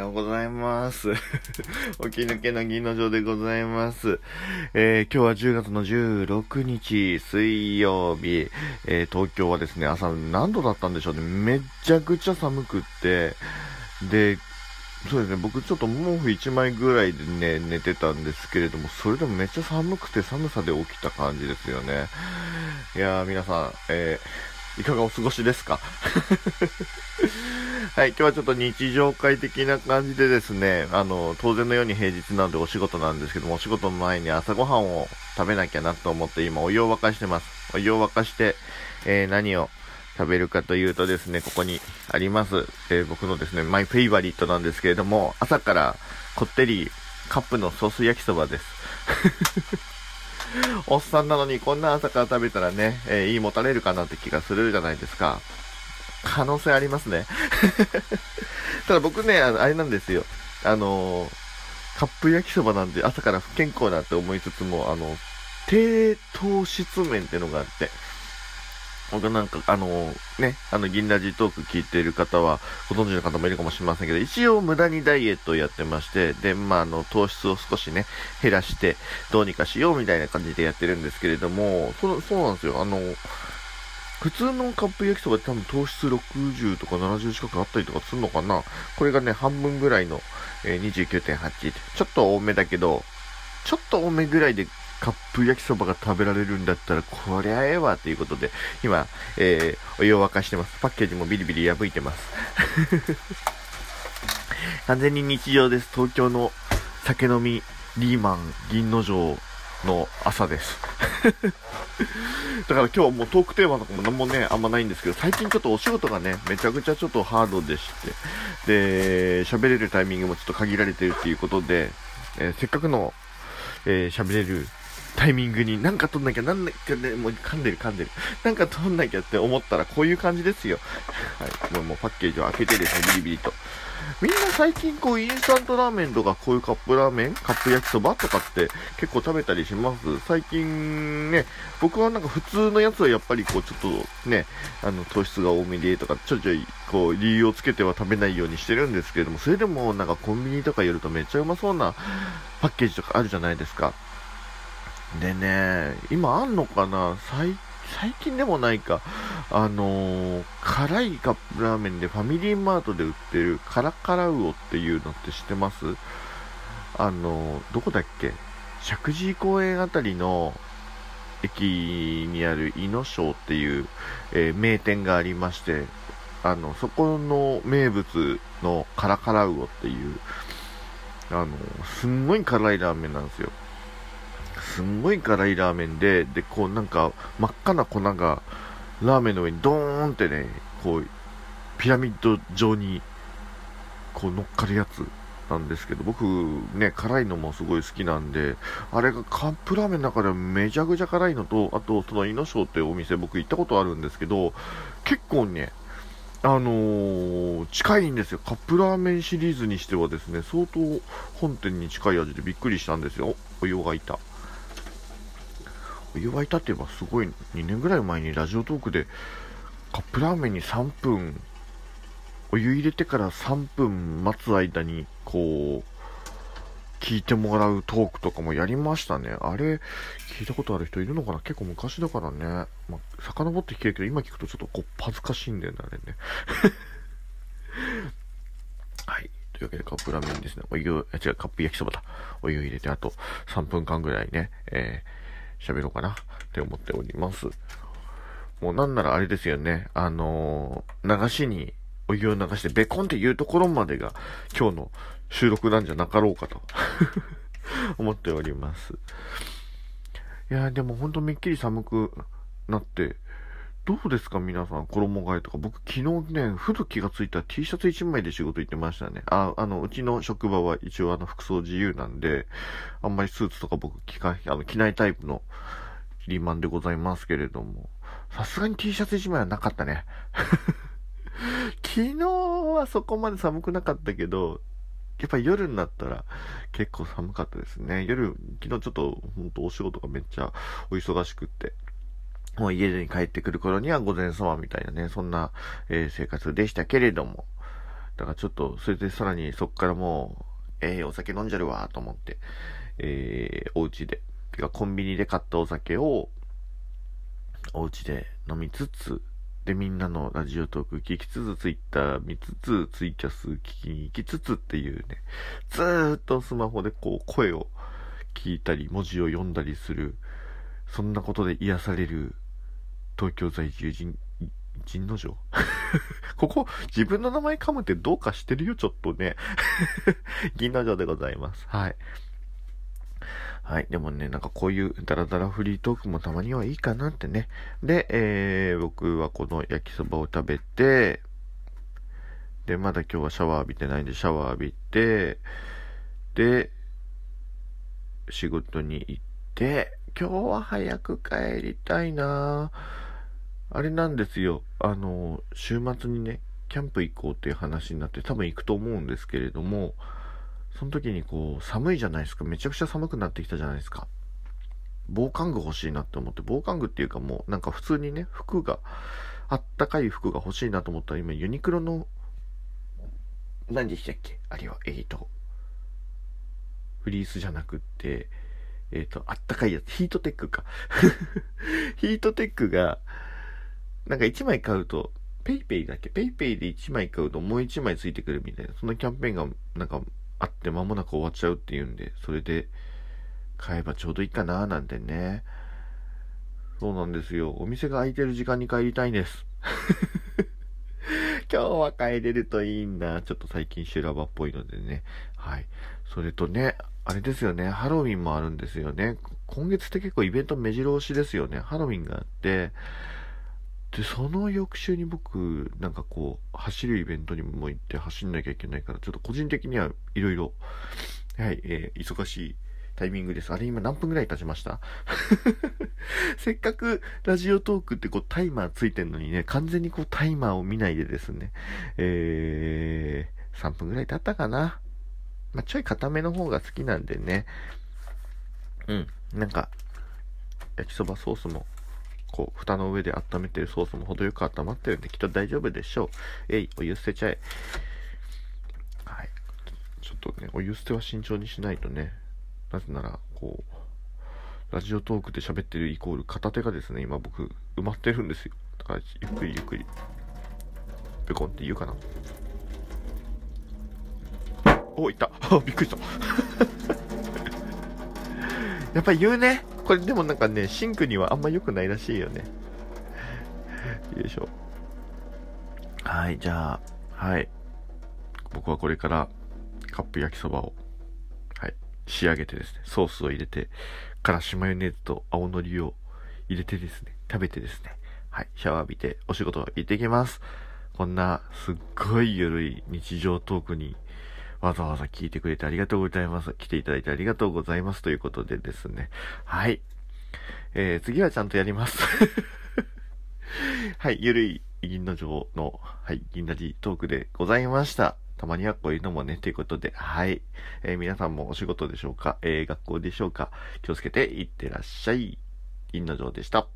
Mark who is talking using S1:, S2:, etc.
S1: ようございます。起き抜けの銀の城でございます。えー今日は10月の16日水曜日、えー東京はですね、朝何度だったんでしょうね。めちゃくちゃ寒くって、で、そうですね、僕ちょっと毛布1枚ぐらいでね、寝てたんですけれども、それでもめっちゃ寒くて寒さで起きた感じですよね。いやー、皆さん、えーいかがお過ごしですか？はい、今日はちょっと日常会的な感じでですね、あの、当然のように平日なのでお仕事なんですけども、お仕事の前に朝ごはんを食べなきゃなと思って今お湯を沸かしてます。お湯を沸かして、えー何を食べるかというとですね、ここにあります、えー僕のですね、マイフェイバリットなんですけれども、朝からこってりカップのソース焼きそばです。おっさんなのにこんな朝から食べたらね、えー、いいもたれるかなって気がするじゃないですか。可能性ありますね。ただ僕ね、あのあれなんですよ。あのカップ焼きそばなんで朝から不健康だって思いつつも、あの、低糖質麺ってのがあって、僕なんか、あのね、あの、銀ラジトーク聞いてる方は、ご存知の方もいるかもしれませんけど、一応無駄にダイエットをやってまして、で、まあ、あの、糖質を少しね、減らして、どうにかしようみたいな感じでやってるんですけれども、そそうなんですよ。あの、普通のカップ焼きそばって多分糖質60とか70近くあったりとかするのかな？これがね、半分ぐらいの、えー29.8。ちょっと多めだけど、ちょっと多めぐらいでカップ焼きそばが食べられるんだったら、こりゃええわということで、今、えーお湯を沸かしてます。パッケージもビリビリ破いてます。完全に日常です。東京の酒飲みリーマン銀の城の朝です。だから今日はもうトークテーマとかも何もね、あんまないんですけど、最近ちょっとお仕事がね、めちゃくちゃちょっとハードでして、で、喋れるタイミングもちょっと限られてるっていうことで、えーせっかくの、えー喋れるタイミングになんか撮んなきゃなんなきゃね、もう噛んでる噛んでる。なんか撮んなきゃって思ったらこういう感じですよ。はい。もうもうパッケージを開けてですね、ビリビリと。みんな最近こうインスタントラーメンとかこういうカップラーメンカップ焼きそばとかって結構食べたりします？最近ね、僕はなんか普通のやつはやっぱりこうちょっとね、あの糖質が多めでとかちょいちょいこう理由をつけては食べないようにしてるんですけれども、それでもなんかコンビニとか寄るとめっちゃうまそうなパッケージとかあるじゃないですか。でね、今あんのかな？最最近でもないか。あのー辛いカップラーメンでファミリーマートで売ってるカラカラウオっていうのって知ってます？あのーどこだっけ？石神井公園あたりの駅にある井の章っていう、えー名店がありまして、あの、そこの名物のカラカラウオっていう、あの、すんごい辛いラーメンなんですよ。すんごい辛いラーメンで、で、こうなんか真っ赤な粉がラーメンの上にドーンってね、こう、ピラミッド状にこう乗っかるやつなんですけど、僕ね、辛いのもすごい好きなんで、あれがカップラーメンの中でめちゃくちゃ辛いのと、あとそのイノショウっていうお店僕行ったことあるんですけど、結構ね、あのー近いんですよ。カップラーメンシリーズにしてはですね、相当本店に近い味でびっくりしたんですよ。お湯がいた。お湯沸いたって言えばすごい2年ぐらい前にラジオトークでカップラーメンに3分お湯入れてから3分待つ間にこう聞いてもらうトークとかもやりましたね。あれ聞いたことある人いるのかな？結構昔だからね、まあ、遡って聞けるけど今聞くとちょっとこっ恥ずかしいんだよねあれね。はい。というわけでカップラーメンですね。お湯違うカップ焼きそばだ。お湯入れてあと3分間ぐらいね。えー喋ろうかなって思っております。もうなんならあれですよね、あのー流しにお湯を流してベコンって言うところまでが今日の収録なんじゃなかろうかと 思っております。いやーでもほんとめっきり寒くなって、どうですか皆さん、衣替えとか。僕昨日ね、ふと気がついた T シャツ1枚で仕事行ってましたね。あ、あの、うちの職場は一応あの服装自由なんで、あんまりスーツとか僕着か、あの、着ないタイプのリーマンでございますけれども、さすがに T シャツ1枚はなかったね。昨日はそこまで寒くなかったけど、やっぱ夜になったら結構寒かったですね。夜、昨日ちょっと本当お仕事がめっちゃお忙しくって、もう家に帰ってくる頃には午前様みたいなね、そんな、えー生活でしたけれども、だからちょっと、それでさらにそっからもう、えー、お酒飲んじゃるわ、と思って、えー、お家で、てかコンビニで買ったお酒を、お家で飲みつつ、で、みんなのラジオトーク聞きつつ、ツイッター見つつ、ツイキャス聞きに行きつつっていうね、ずーっとスマホでこう声を聞いたり、文字を読んだりする、そんなことで癒される東京在住人、人の城 ここ、自分の名前噛むってどうかしてるよ、ちょっとね。銀の城でございます。はい。はい。でもね、なんかこういうダラダラフリートークもたまにはいいかなってね。で、えー、僕はこの焼きそばを食べて、で、まだ今日はシャワー浴びてないんで、シャワー浴びて、で、仕事に行って、今日は早く帰りたいなぁあれなんですよ。あの、週末にね、キャンプ行こうっていう話になって多分行くと思うんですけれども、その時にこう、寒いじゃないですか。めちゃくちゃ寒くなってきたじゃないですか。防寒具欲しいなって思って、防寒具っていうかもうなんか普通にね、服が、あったかい服が欲しいなと思ったら今ユニクロの、何でしたっけ？あれは、えーと、フリースじゃなくって、えっ、ー、と、あったかいやつ、ヒートテックか。ヒートテックが、なんか1枚買うと、ペイペイだっけ？ペイペイで1枚買うともう1枚ついてくるみたいな、そのキャンペーンがなんかあって間もなく終わっちゃうっていうんで、それで買えばちょうどいいかななんてね。そうなんですよ。お店が開いてる時間に帰りたいんです。今日は帰れるといいんだ。ちょっと最近修羅場っぽいのでね。はい。それとね、あれですよね。ハロウィンもあるんですよね。今月って結構イベント目白押しですよね。ハロウィンがあって、で、その翌週に僕、なんかこう、走るイベントにも行って走んなきゃいけないから、ちょっと個人的にはいろいろ、はい、えー、忙しいタイミングです。あれ今何分ぐらい経ちました？せっかくラジオトークってこうタイマーついてんのにね、完全にこうタイマーを見ないでですね、えー、3分ぐらい経ったかな。まあ、ちょい固めの方が好きなんでね。うん、なんか、焼きそばソースもこう、蓋の上で温めてるソースも程よく温まってるんで、きっと大丈夫でしょう。えい、お湯捨てちゃえ。はい。ちょっとね、お湯捨ては慎重にしないとね。なぜなら、こう、ラジオトークで喋ってるイコール片手がですね、今僕、埋まってるんですよ。だから、ゆっくりゆっくり、ペコンって言うかな。お、いった。びっくりした。やっぱり言うね。これでもなんかね、シンクにはあんま良くないらしいよね。よいしょ。はい、じゃあ、はい。僕はこれからカップ焼きそばを、はい、仕上げてですね、ソースを入れて、からしマヨネーズと青のりを入れてですね、食べてですね、はい、シャワー浴びてお仕事行ってきます。こんなすっごい緩い日常トークにわざわざ聞いてくれてありがとうございます。来ていただいてありがとうございます。ということでですね。はい。えー、次はちゃんとやります。はい。ゆるい銀の城の、はい、銀ラジトークでございました。たまにはこういうのもね、ということで、はい。えー、皆さんもお仕事でしょうか？えー、学校でしょうか？気をつけていってらっしゃい。銀の城でした。